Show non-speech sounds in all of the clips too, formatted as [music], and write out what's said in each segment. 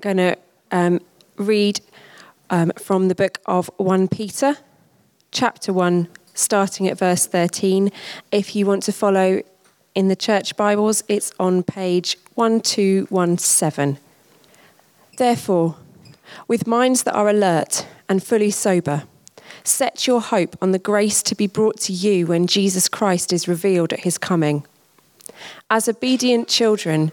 going to um, read um, from the book of 1 Peter, chapter 1, starting at verse 13. If you want to follow in the church Bibles, it's on page 1217. Therefore, with minds that are alert and fully sober, set your hope on the grace to be brought to you when Jesus Christ is revealed at his coming. As obedient children,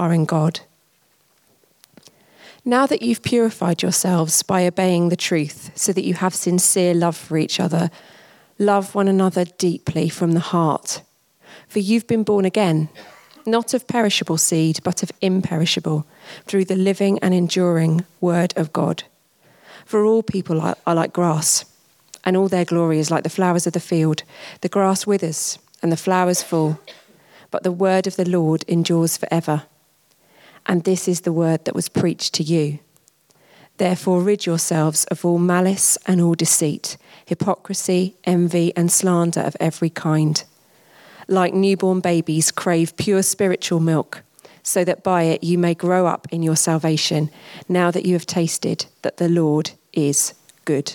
are in God. Now that you've purified yourselves by obeying the truth, so that you have sincere love for each other, love one another deeply from the heart. For you've been born again, not of perishable seed, but of imperishable, through the living and enduring Word of God. For all people are like grass, and all their glory is like the flowers of the field. The grass withers, and the flowers fall, but the word of the Lord endures forever and this is the word that was preached to you. Therefore, rid yourselves of all malice and all deceit, hypocrisy, envy, and slander of every kind. Like newborn babies, crave pure spiritual milk, so that by it you may grow up in your salvation, now that you have tasted that the Lord is good.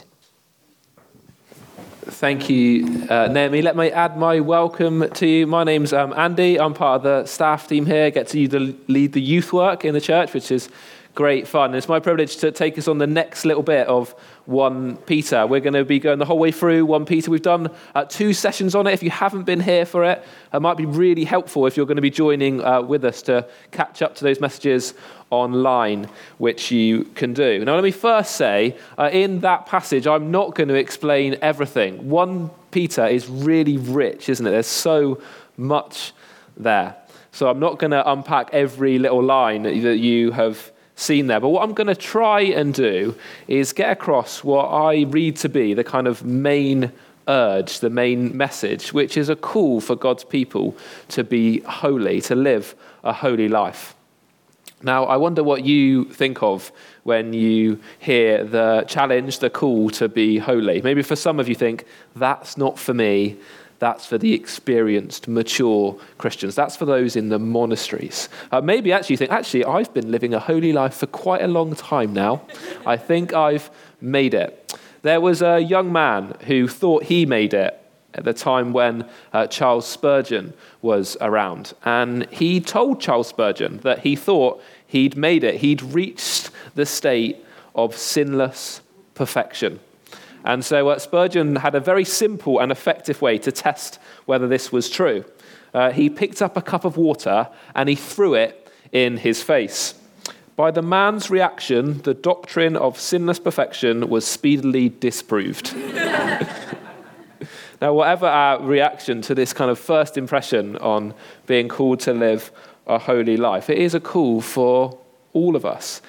Thank you, uh, Naomi. Let me add my welcome to you. My name's um, Andy. I'm part of the staff team here. Get to lead the youth work in the church, which is great fun. It's my privilege to take us on the next little bit of 1 Peter. We're going to be going the whole way through 1 Peter. We've done uh, two sessions on it. If you haven't been here for it, it might be really helpful if you're going to be joining uh, with us to catch up to those messages online, which you can do. Now, let me first say uh, in that passage, I'm not going to explain everything. 1 Peter is really rich, isn't it? There's so much there. So I'm not going to unpack every little line that you have seen there. But what I'm going to try and do is get across what I read to be the kind of main urge, the main message, which is a call for God's people to be holy, to live a holy life. Now, I wonder what you think of when you hear the challenge, the call to be holy. Maybe for some of you think, that's not for me. That's for the experienced, mature Christians. That's for those in the monasteries. Uh, maybe actually you think, actually, I've been living a holy life for quite a long time now. I think I've made it. There was a young man who thought he made it at the time when uh, Charles Spurgeon was around. And he told Charles Spurgeon that he thought he'd made it, he'd reached the state of sinless perfection. And so uh, Spurgeon had a very simple and effective way to test whether this was true. Uh, he picked up a cup of water and he threw it in his face. By the man's reaction, the doctrine of sinless perfection was speedily disproved. [laughs] now, whatever our reaction to this kind of first impression on being called to live a holy life, it is a call for all of us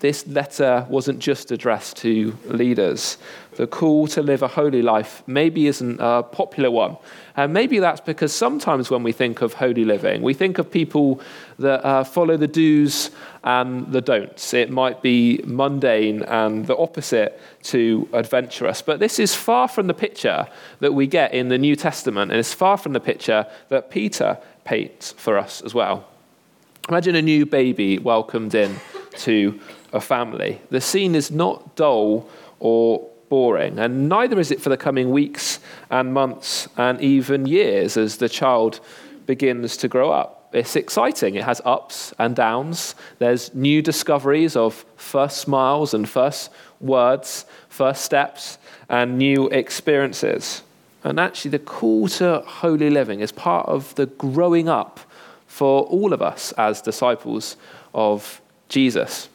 this letter wasn't just addressed to leaders. The call to live a holy life maybe isn't a popular one. And maybe that's because sometimes when we think of holy living, we think of people that uh, follow the do's and the don'ts. It might be mundane and the opposite to adventurous. But this is far from the picture that we get in the New Testament, and it's far from the picture that Peter paints for us as well. Imagine a new baby welcomed in to a family. The scene is not dull or boring, and neither is it for the coming weeks and months and even years as the child begins to grow up. it's exciting. It has ups and downs. There's new discoveries of first smiles and first words, first steps, and new experiences. And actually, the call to holy living is part of the growing up for all of us as disciples of Jesus.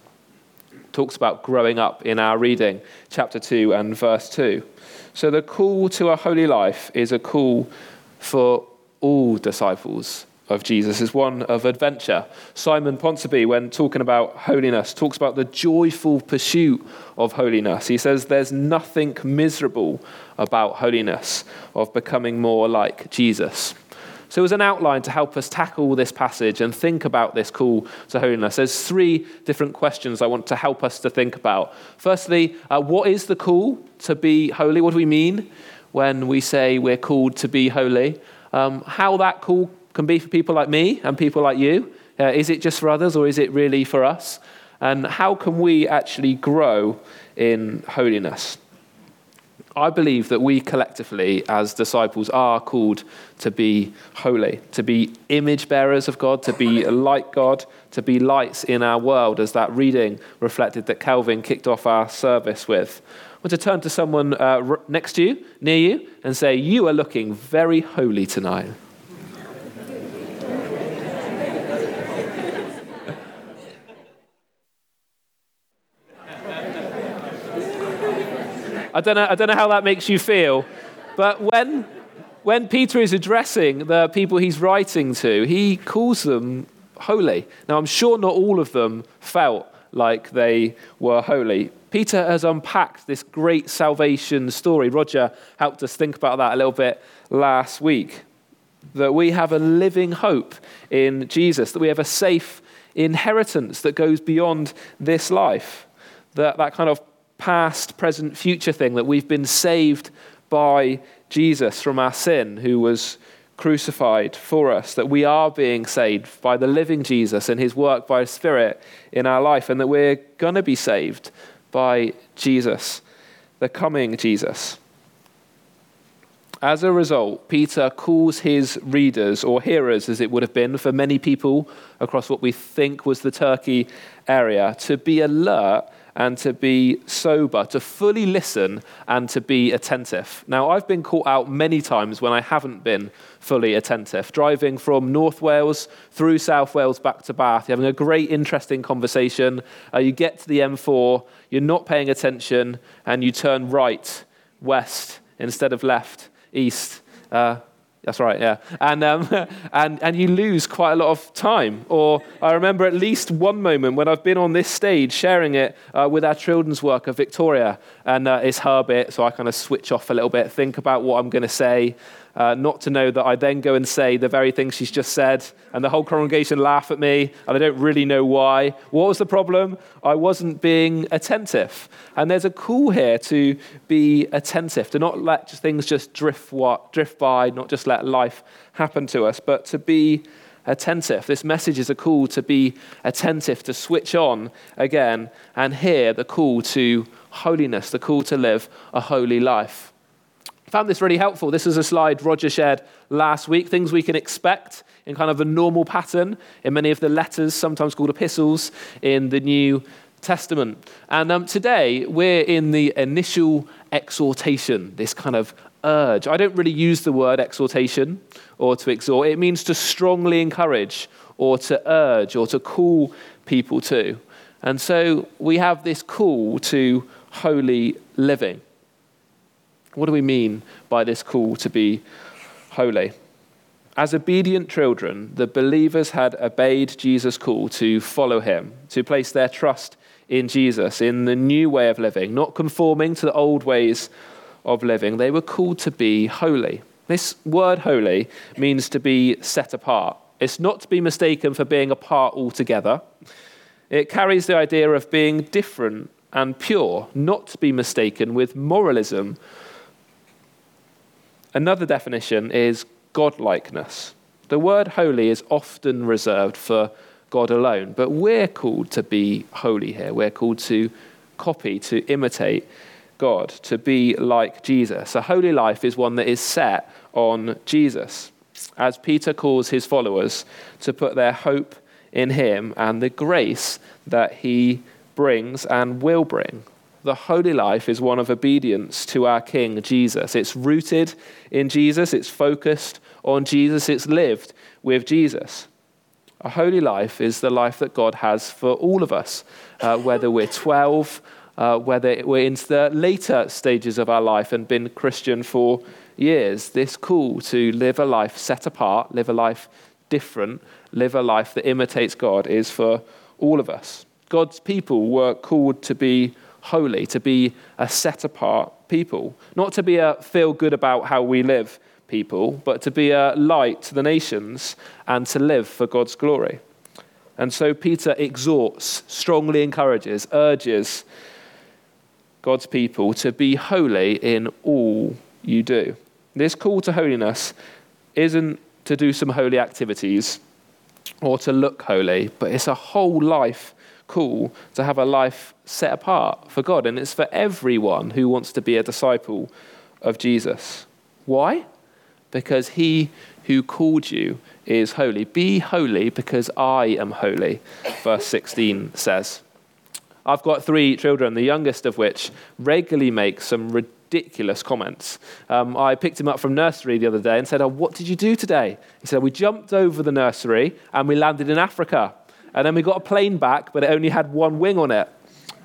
talks about growing up in our reading, chapter 2 and verse 2. So, the call to a holy life is a call for all disciples of Jesus is one of adventure. Simon Ponsonby, when talking about holiness, talks about the joyful pursuit of holiness. He says there's nothing miserable about holiness, of becoming more like Jesus. So, as an outline to help us tackle this passage and think about this call to holiness, there's three different questions I want to help us to think about. Firstly, uh, what is the call to be holy? What do we mean when we say we're called to be holy? Um, how that call can be for people like me and people like you. Uh, is it just for others or is it really for us? And how can we actually grow in holiness? I believe that we collectively, as disciples, are called to be holy, to be image bearers of God, to be like God, to be lights in our world, as that reading reflected that Kelvin kicked off our service with. I want to turn to someone uh, next to you, near you, and say, You are looking very holy tonight. I don't know, I don't know how that makes you feel, but when, when Peter is addressing the people he's writing to, he calls them holy. Now, I'm sure not all of them felt like they were holy. Peter has unpacked this great salvation story. Roger helped us think about that a little bit last week. That we have a living hope in Jesus, that we have a safe inheritance that goes beyond this life. That, that kind of past, present, future thing that we've been saved by Jesus from our sin, who was crucified for us, that we are being saved by the living Jesus and his work by his Spirit in our life, and that we're going to be saved by Jesus, the coming Jesus. As a result, Peter calls his readers, or hearers as it would have been for many people across what we think was the Turkey area, to be alert and to be sober, to fully listen and to be attentive. Now, I've been caught out many times when I haven't been fully attentive. Driving from North Wales through South Wales back to Bath, you're having a great, interesting conversation. Uh, you get to the M4, you're not paying attention, and you turn right, west, instead of left, east. Uh, that's right, yeah. And, um, [laughs] and, and you lose quite a lot of time. Or I remember at least one moment when I've been on this stage sharing it uh, with our children's worker, Victoria, and uh, it's her bit, so I kind of switch off a little bit, think about what I'm going to say, uh, not to know that I then go and say the very thing she's just said, and the whole congregation laugh at me, and I don't really know why. What was the problem? I wasn't being attentive. And there's a call here to be attentive, to not let things just drift, drift by, not just let life happen to us, but to be attentive. This message is a call to be attentive, to switch on again, and hear the call to holiness, the call to live a holy life found this really helpful. This is a slide Roger shared last week, things we can expect in kind of a normal pattern in many of the letters, sometimes called epistles, in the New Testament. And um, today we're in the initial exhortation, this kind of urge. I don't really use the word exhortation or to exhort, it means to strongly encourage or to urge or to call people to. And so we have this call to holy living. What do we mean by this call to be holy? As obedient children, the believers had obeyed Jesus' call to follow him, to place their trust in Jesus, in the new way of living, not conforming to the old ways of living. They were called to be holy. This word holy means to be set apart. It's not to be mistaken for being apart altogether. It carries the idea of being different and pure, not to be mistaken with moralism Another definition is godlikeness. The word holy is often reserved for God alone, but we're called to be holy here. We're called to copy, to imitate God, to be like Jesus. A holy life is one that is set on Jesus. as Peter calls his followers to put their hope in him and the grace that he brings and will bring. The holy life is one of obedience to our King Jesus. It's rooted in Jesus, it's focused on Jesus, it's lived with Jesus. A holy life is the life that God has for all of us, uh, whether we're 12, uh, whether we're into the later stages of our life and been Christian for years. This call to live a life set apart, live a life different, live a life that imitates God is for all of us. God's people were called to be holy, to be a set apart people, not to be a feel good about how we live people, but to be a light to the nations and to live for God's glory. And so Peter exhorts, strongly encourages, urges God's people to be holy in all you do. This call to holiness isn't to do some holy activities or to look holy, but it's a whole life call to have a life set apart for God. And it's for everyone who wants to be a disciple of Jesus. Why? Because he who called you is holy. Be holy because I am holy, verse 16 says. I've got three children, the youngest of which regularly makes some ridiculous comments. Um, I picked him up from nursery the other day and said, Oh, what did you do today? He said, We jumped over the nursery and we landed in Africa. And then we got a plane back, but it only had one wing on it.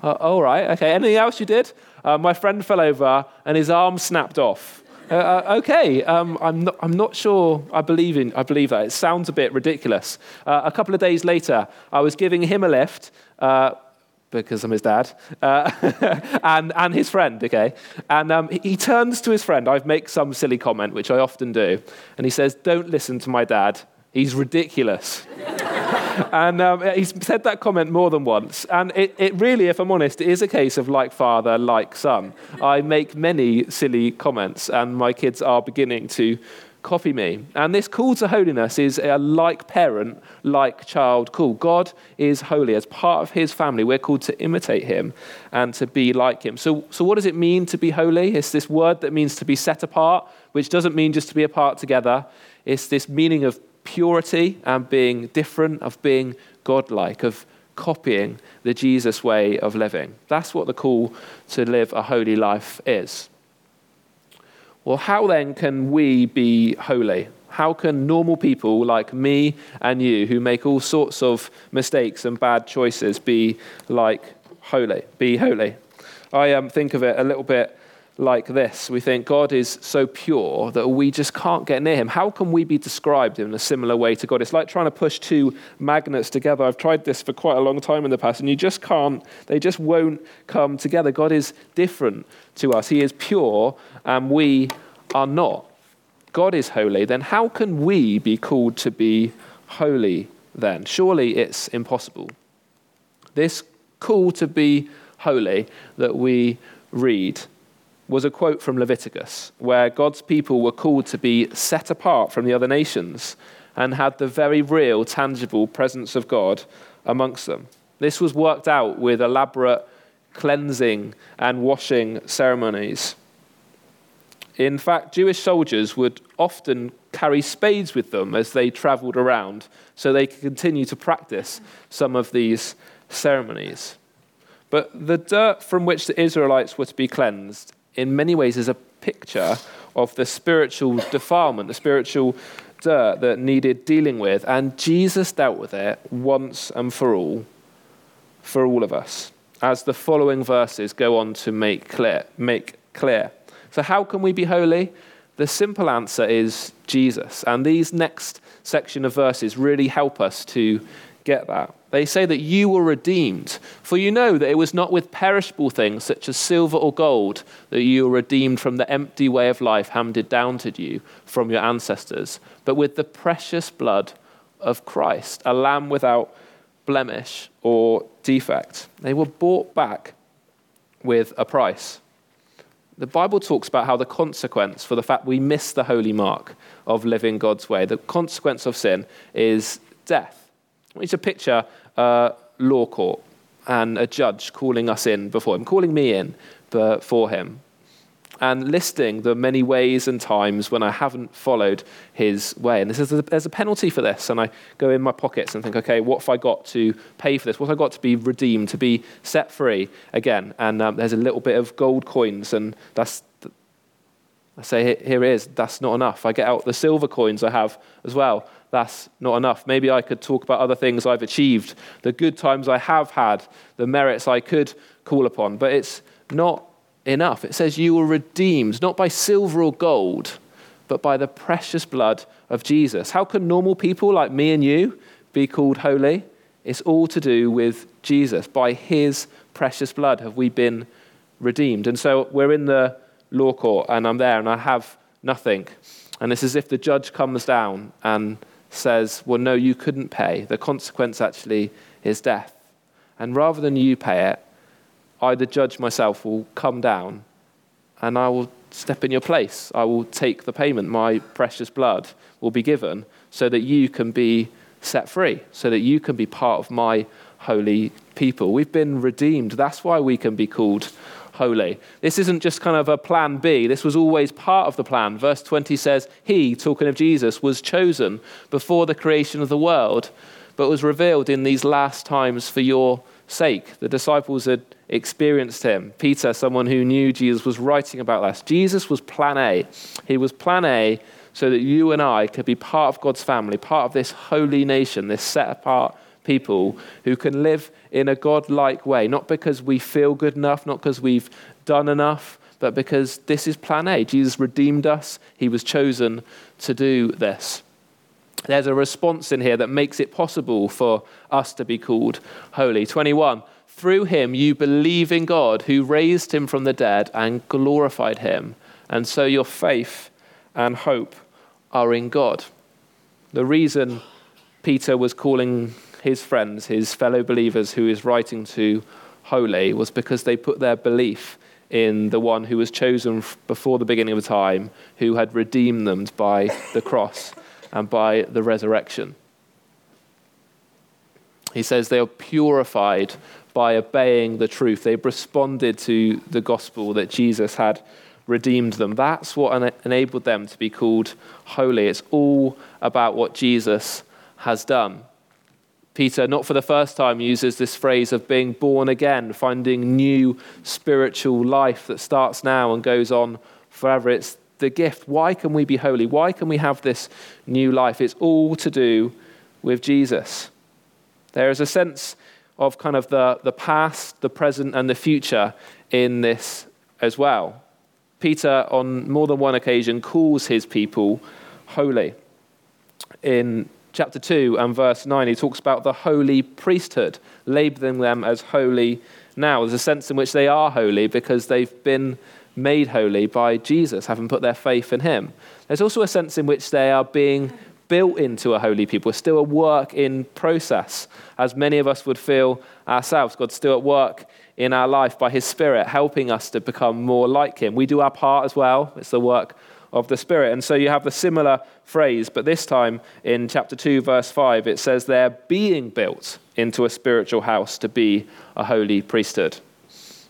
Uh, all right, okay. Anything else you did? Uh, my friend fell over and his arm snapped off. Uh, uh, okay, um, I'm, not, I'm not sure I believe, in, I believe that. It sounds a bit ridiculous. Uh, a couple of days later, I was giving him a lift uh, because I'm his dad, uh, [laughs] and, and his friend, okay? And um, he, he turns to his friend. I make some silly comment, which I often do, and he says, Don't listen to my dad. He's ridiculous. [laughs] and um, he's said that comment more than once. And it, it really, if I'm honest, is a case of like father, like son. I make many silly comments, and my kids are beginning to copy me. And this call to holiness is a like parent, like child call. God is holy. As part of his family, we're called to imitate him and to be like him. So, so what does it mean to be holy? It's this word that means to be set apart, which doesn't mean just to be apart together. It's this meaning of purity and being different, of being godlike, of copying the Jesus way of living. That's what the call to live a holy life is. Well, how then can we be holy? How can normal people like me and you, who make all sorts of mistakes and bad choices, be like holy? Be holy. I um, think of it a little bit like this. We think God is so pure that we just can't get near him. How can we be described in a similar way to God? It's like trying to push two magnets together. I've tried this for quite a long time in the past, and you just can't, they just won't come together. God is different to us. He is pure, and we are not. God is holy, then how can we be called to be holy then? Surely it's impossible. This call to be holy that we read was a quote from Leviticus, where God's people were called to be set apart from the other nations and had the very real, tangible presence of God amongst them. This was worked out with elaborate cleansing and washing ceremonies. In fact, Jewish soldiers would often carry spades with them as they traveled around so they could continue to practice some of these ceremonies. But the dirt from which the Israelites were to be cleansed, in many ways, is a picture of the spiritual defilement, the spiritual dirt that needed dealing with. And Jesus dealt with it once and for all, for all of us, as the following verses go on to make clear. Make clear. So, how can we be holy? The simple answer is Jesus. And these next section of verses really help us to get that. They say that you were redeemed, for you know that it was not with perishable things such as silver or gold that you were redeemed from the empty way of life handed down to you from your ancestors, but with the precious blood of Christ, a lamb without blemish or defect. They were bought back with a price the Bible talks about how the consequence for the fact we miss the holy mark of living God's way, the consequence of sin is death. I want you to picture a law court and a judge calling us in before him, calling me in for him. and listing the many ways and times when I haven't followed his way. And this is a, there's a penalty for this. And I go in my pockets and think, okay, what have I got to pay for this? What have I got to be redeemed, to be set free again? And um, there's a little bit of gold coins, and that's. I say, here it is. That's not enough. I get out the silver coins I have as well. That's not enough. Maybe I could talk about other things I've achieved, the good times I have had, the merits I could call upon. But it's not enough. It says you were redeemed, not by silver or gold, but by the precious blood of Jesus. How can normal people like me and you be called holy? It's all to do with Jesus. By his precious blood have we been redeemed. And so we're in the law court, and I'm there, and I have nothing. And it's as if the judge comes down and says, Well, no, you couldn't pay. The consequence actually is death. And rather than you pay it, I, the judge myself, will come down and I will step in your place. I will take the payment. My precious blood will be given so that you can be set free, so that you can be part of my holy people. We've been redeemed. That's why we can be called holy. This isn't just kind of a plan B. This was always part of the plan. Verse 20 says, He, talking of Jesus, was chosen before the creation of the world, but was revealed in these last times for your sake. The disciples had experienced him. Peter, someone who knew Jesus, was writing about this. Jesus was plan A. He was plan A so that you and I could be part of God's family, part of this holy nation, this set apart people who can live in a God like way, not because we feel good enough, not because we've done enough, but because this is plan A. Jesus redeemed us, He was chosen to do this. There's a response in here that makes it possible for us to be called holy. 21. Through him you believe in God who raised him from the dead and glorified him. And so your faith and hope are in God. The reason Peter was calling his friends, his fellow believers who he's writing to, holy was because they put their belief in the one who was chosen before the beginning of time, who had redeemed them by the cross and by the resurrection. He says they are purified by obeying the truth. They've responded to the gospel that Jesus had redeemed them. That's what enabled them to be called holy. It's all about what Jesus has done. Peter, not for the first time, uses this phrase of being born again, finding new spiritual life that starts now and goes on forever. It's the gift. Why can we be holy? Why can we have this new life? It's all to do with Jesus. There is a sense of kind of the, the past, the present, and the future in this as well. Peter, on more than one occasion, calls his people holy. In chapter 2 and verse 9, he talks about the holy priesthood, labeling them as holy now. There's a sense in which they are holy because they've been made holy by Jesus, having put their faith in him. There's also a sense in which they are being built into a holy people. It's still a work in process, as many of us would feel ourselves. God's still at work in our life by His Spirit, helping us to become more like Him. We do our part as well, it's the work of the Spirit. And so you have the similar phrase, but this time in chapter 2, verse 5, it says they're being built into a spiritual house to be a holy priesthood.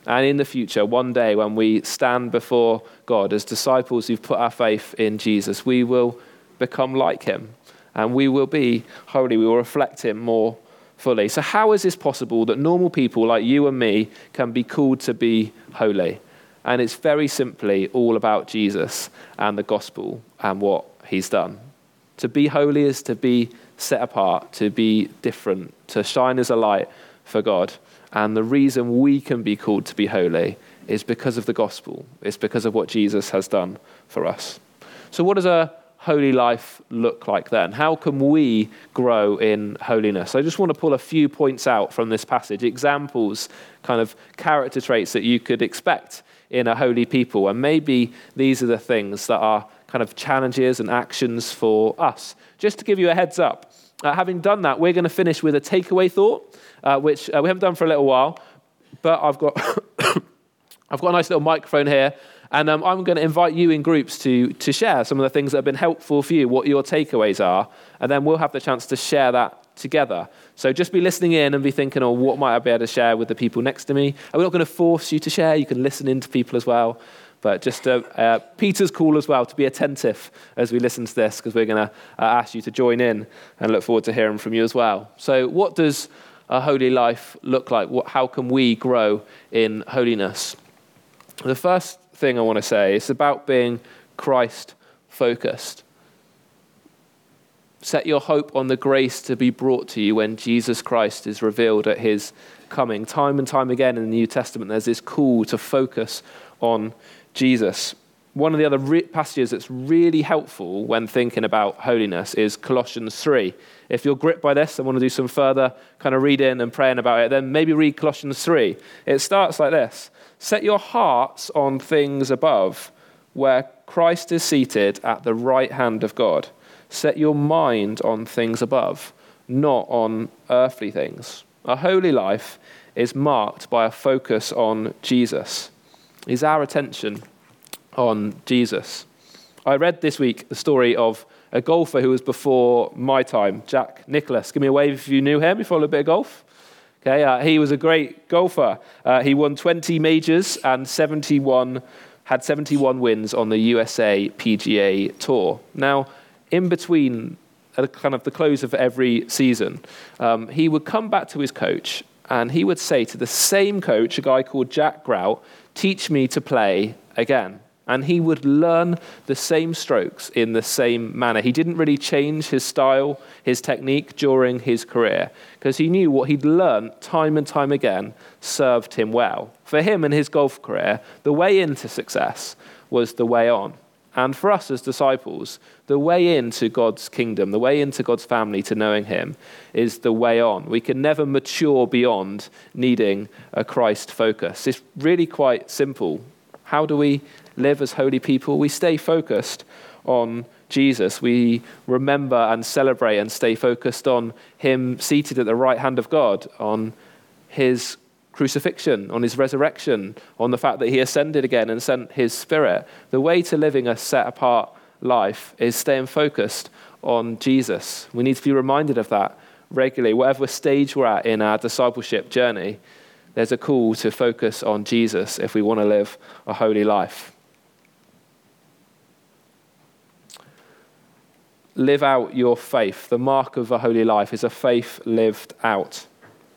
And in the future, one day when we stand before God as disciples who've put our faith in Jesus, we will become like him. And we will be holy. We will reflect him more fully. So, how is this possible that normal people like you and me can be called to be holy? And it's very simply all about Jesus and the gospel and what he's done. To be holy is to be set apart, to be different, to shine as a light for God. And the reason we can be called to be holy is because of the gospel, it's because of what Jesus has done for us. So, what does a holy life look like then? How can we grow in holiness? I just want to pull a few points out from this passage, examples, kind of character traits that you could expect in a holy people. And maybe these are the things that are kind of challenges and actions for us. Just to give you a heads up, uh, having done that, we're going to finish with a takeaway thought, uh, which uh, we haven't done for a little while, but I've got. [coughs] I've got a nice little microphone here and um, I'm going to invite you in groups to, to share some of the things that have been helpful for you, what your takeaways are, and then we'll have the chance to share that together. So just be listening in and be thinking, oh, what might I be able to share with the people next to me? And we're not going to force you to share. You can listen in to people as well. But just uh, uh, Peter's call as well to be attentive as we listen to this, because we're going to uh, ask you to join in and look forward to hearing from you as well. So, what does a holy life look like? What, how can we grow in holiness? The first thing I want to say is about being Christ focused. Set your hope on the grace to be brought to you when Jesus Christ is revealed at his coming. Time and time again in the New Testament, there's this call to focus on Jesus. One of the other re- passages that's really helpful when thinking about holiness is Colossians 3. If you're gripped by this and want to do some further kind of reading and praying about it, then maybe read Colossians 3. It starts like this Set your hearts on things above, where Christ is seated at the right hand of God. Set your mind on things above, not on earthly things. A holy life is marked by a focus on Jesus. Is our attention on Jesus? I read this week the story of a golfer who was before my time, Jack Nicklaus. Give me a wave if you knew him, you follow a bit of golf. Okay, uh, he was a great golfer. Uh, he won 20 majors and 71, had 71 wins on the USA PGA Tour. Now, in between at kind of the close of every season, um, he would come back to his coach and he would say to the same coach, a guy called Jack Grout, teach me to play again. And he would learn the same strokes in the same manner. He didn't really change his style, his technique during his career, because he knew what he'd learned time and time again served him well. For him and his golf career, the way into success was the way on. And for us as disciples, the way into God's kingdom, the way into God's family to knowing Him, is the way on. We can never mature beyond needing a Christ focus. It's really quite simple. How do we live as holy people? We stay focused on Jesus. We remember and celebrate and stay focused on Him seated at the right hand of God, on His crucifixion, on his resurrection, on the fact that he ascended again and sent his spirit. The way to living a set apart life is staying focused on Jesus. We need to be reminded of that regularly. Whatever stage we're at in our discipleship journey, there's a call to focus on Jesus if we want to live a holy life. Live out your faith. The mark of a holy life is a faith lived out.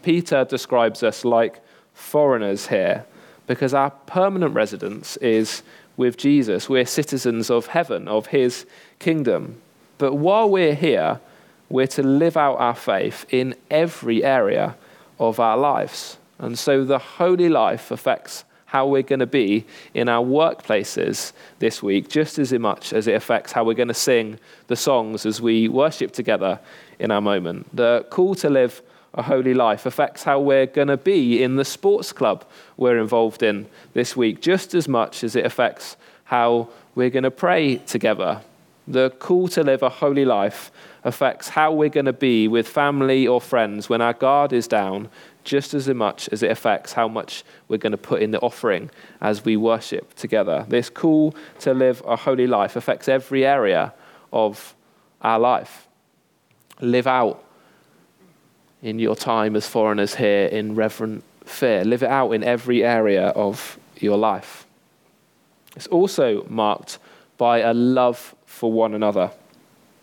Peter describes us like foreigners here because our permanent residence is with Jesus. We're citizens of heaven, of his kingdom. But while we're here, we're to live out our faith in every area of our lives. And so the holy life affects how we're going to be in our workplaces this week, just as much as it affects how we're going to sing the songs as we worship together in our moment. The call to live a holy life affects how we're going to be in the sports club we're involved in this week, just as much as it affects how we're going to pray together. The call to live a holy life affects how we're going to be with family or friends when our guard is down, just as much as it affects how much we're going to put in the offering as we worship together. This call to live a holy life affects every area of our life. Live out in your time as foreigners here in reverent fear. Live it out in every area of your life. It's also marked by a love for one another.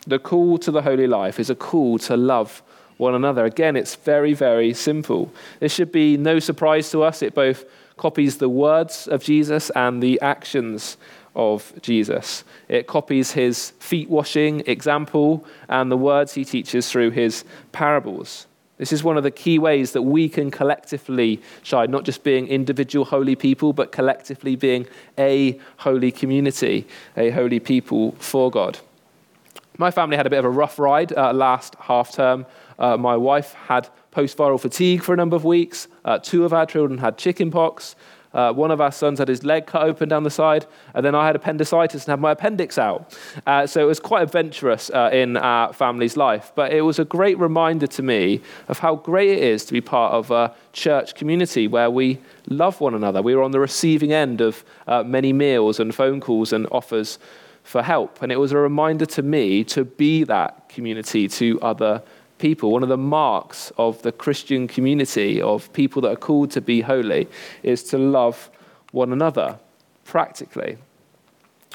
The call to the holy life is a call to love one another. Again, it's very, very simple. This should be no surprise to us. It both copies the words of Jesus and the actions of Jesus. It copies his feet washing example and the words he teaches through his parables. This is one of the key ways that we can collectively shine, not just being individual holy people, but collectively being a holy community, a holy people for God. My family had a bit of a rough ride uh, last half term. Uh, my wife had post viral fatigue for a number of weeks. Uh, two of our children had chickenpox. Uh, one of our sons had his leg cut open down the side, and then I had appendicitis and had my appendix out. Uh, so it was quite adventurous uh, in our family's life. But it was a great reminder to me of how great it is to be part of a church community where we love one another. We were on the receiving end of uh, many meals and phone calls and offers for help. And it was a reminder to me to be that community to other people. People, one of the marks of the Christian community, of people that are called to be holy, is to love one another. practically.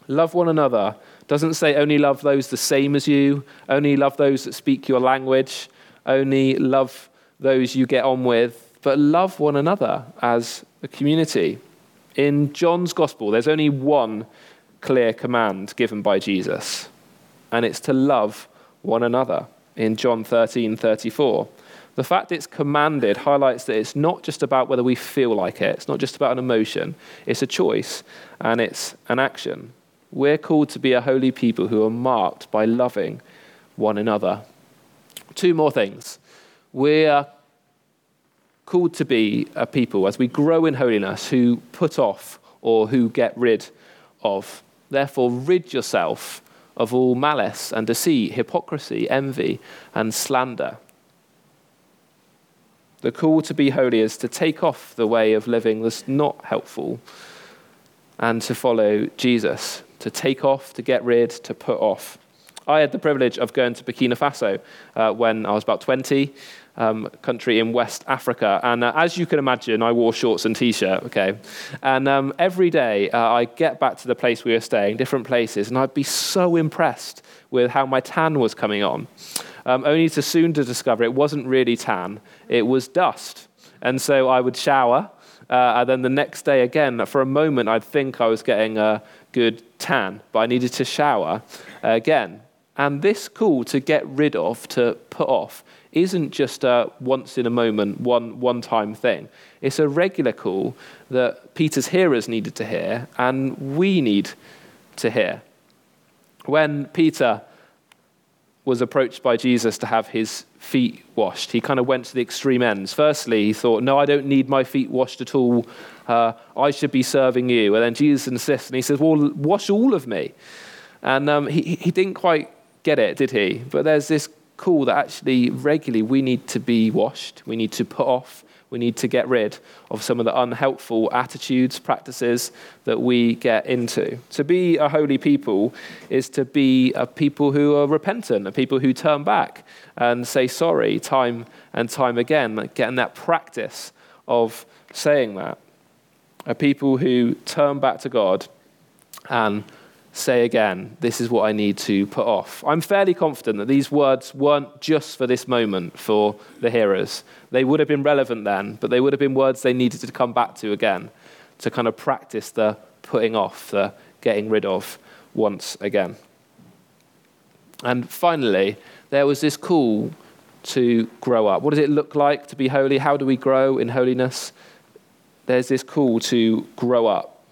Love one another doesn't say only love those the same as you, only love those that speak your language, only love those you get on with, but love one another as a community. In John's gospel, there's only one clear command given by Jesus, and it's to love one another in John 13 34. The fact it's commanded highlights that it's not just about whether we feel like it, it's not just about an emotion, it's a choice and it's an action. We're called to be a holy people who are marked by loving one another. Two more things. We're called to be a people as we grow in holiness who put off or who get rid of. Therefore, rid yourself of all malice and deceit, hypocrisy, envy, and slander. The call to be holy is to take off the way of living that's not helpful and to follow Jesus, to take off, to get rid, to put off. I had the privilege of going to Burkina Faso uh, when I was about 20, um, country in West Africa. And uh, as you can imagine, I wore shorts and t shirt, okay? And um, every day uh, I get back to the place we were staying, different places, and I'd be so impressed with how my tan was coming on. Um, only to soon to discover it wasn't really tan, it was dust. And so I would shower, uh, and then the next day again, for a moment, I'd think I was getting a good tan, but I needed to shower again. And this call to get rid of, to put off, isn't just a once in a moment, one, one time thing. It's a regular call that Peter's hearers needed to hear and we need to hear. When Peter was approached by Jesus to have his feet washed, he kind of went to the extreme ends. Firstly, he thought, No, I don't need my feet washed at all. Uh, I should be serving you. And then Jesus insists and he says, Well, wash all of me. And um, he, he didn't quite get it, did he? But there's this call that actually regularly we need to be washed, we need to put off, we need to get rid of some of the unhelpful attitudes, practices that we get into. To be a holy people is to be a people who are repentant, a people who turn back and say sorry time and time again, like getting that practice of saying that. A people who turn back to God and say again, this is what I need to put off. I'm fairly confident that these words weren't just for this moment for the hearers. They would have been relevant then, but they would have been words they needed to come back to again to kind of practice the putting off, the getting rid of once again. And finally, there was this call to grow up. What does it look like to be holy? How do we grow in holiness? There's this call to grow up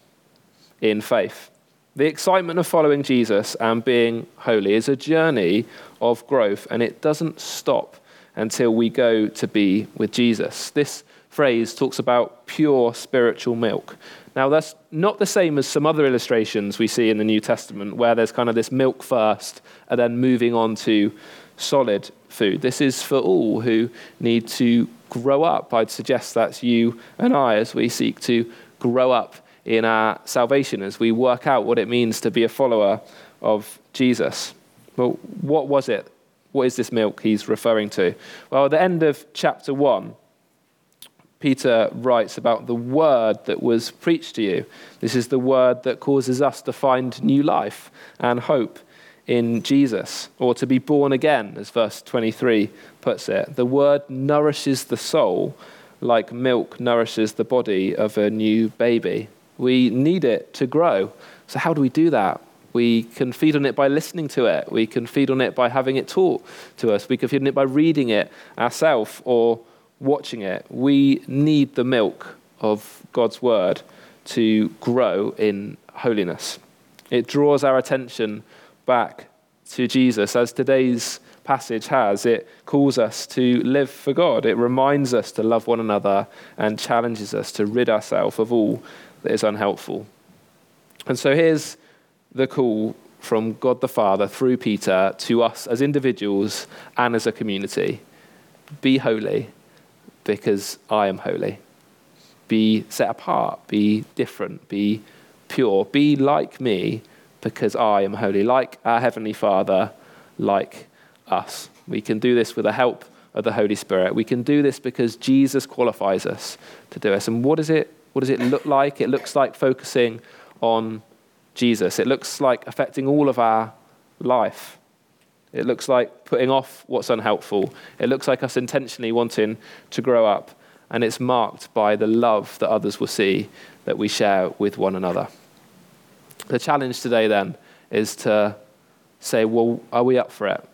in faith. The excitement of following Jesus and being holy is a journey of growth, and it doesn't stop until we go to be with Jesus. This phrase talks about pure spiritual milk. Now, that's not the same as some other illustrations we see in the New Testament, where there's kind of this milk first and then moving on to solid food. This is for all who need to grow up. I'd suggest that's you and I as we seek to grow up in our salvation as we work out what it means to be a follower of Jesus. Well, what was it? What is this milk he's referring to? Well, at the end of chapter 1, Peter writes about the word that was preached to you. This is the word that causes us to find new life and hope in Jesus, or to be born again, as verse 23 puts it. The word nourishes the soul like milk nourishes the body of a new baby. We need it to grow. So, how do we do that? We can feed on it by listening to it. We can feed on it by having it taught to us. We can feed on it by reading it ourselves or watching it. We need the milk of God's word to grow in holiness. It draws our attention back to Jesus, as today's passage has. It calls us to live for God. It reminds us to love one another and challenges us to rid ourselves of all that is unhelpful. And so here's the call from God the Father through Peter to us as individuals and as a community be holy because I am holy. Be set apart, be different, be pure, be like me because I am holy, like our Heavenly Father, like us. We can do this with the help of the Holy Spirit. We can do this because Jesus qualifies us to do this. And what is it what does it look like? It looks like focusing on Jesus. It looks like affecting all of our life. It looks like putting off what's unhelpful. It looks like us intentionally wanting to grow up. And it's marked by the love that others will see that we share with one another. The challenge today, then, is to say, well, are we up for it?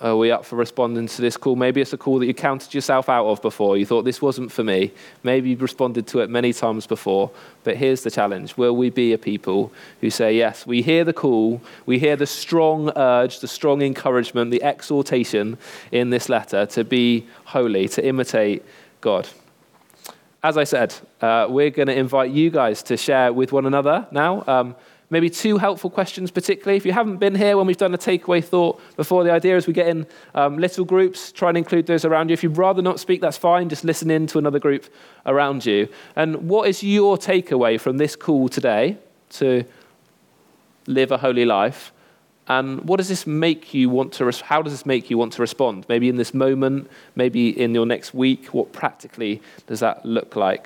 Are we up for responding to this call? Maybe it's a call that you counted yourself out of before. You thought this wasn't for me. Maybe you've responded to it many times before. But here's the challenge Will we be a people who say, Yes, we hear the call, we hear the strong urge, the strong encouragement, the exhortation in this letter to be holy, to imitate God? As I said, uh, we're going to invite you guys to share with one another now. Um, maybe two helpful questions, particularly. If you haven't been here when we've done a takeaway thought before, the idea is we get in um, little groups, try and include those around you. If you'd rather not speak, that's fine. Just listen in to another group around you. And what is your takeaway from this call today to live a holy life? And what does this make you want to, res- how does this make you want to respond? Maybe in this moment, maybe in your next week, what practically does that look like?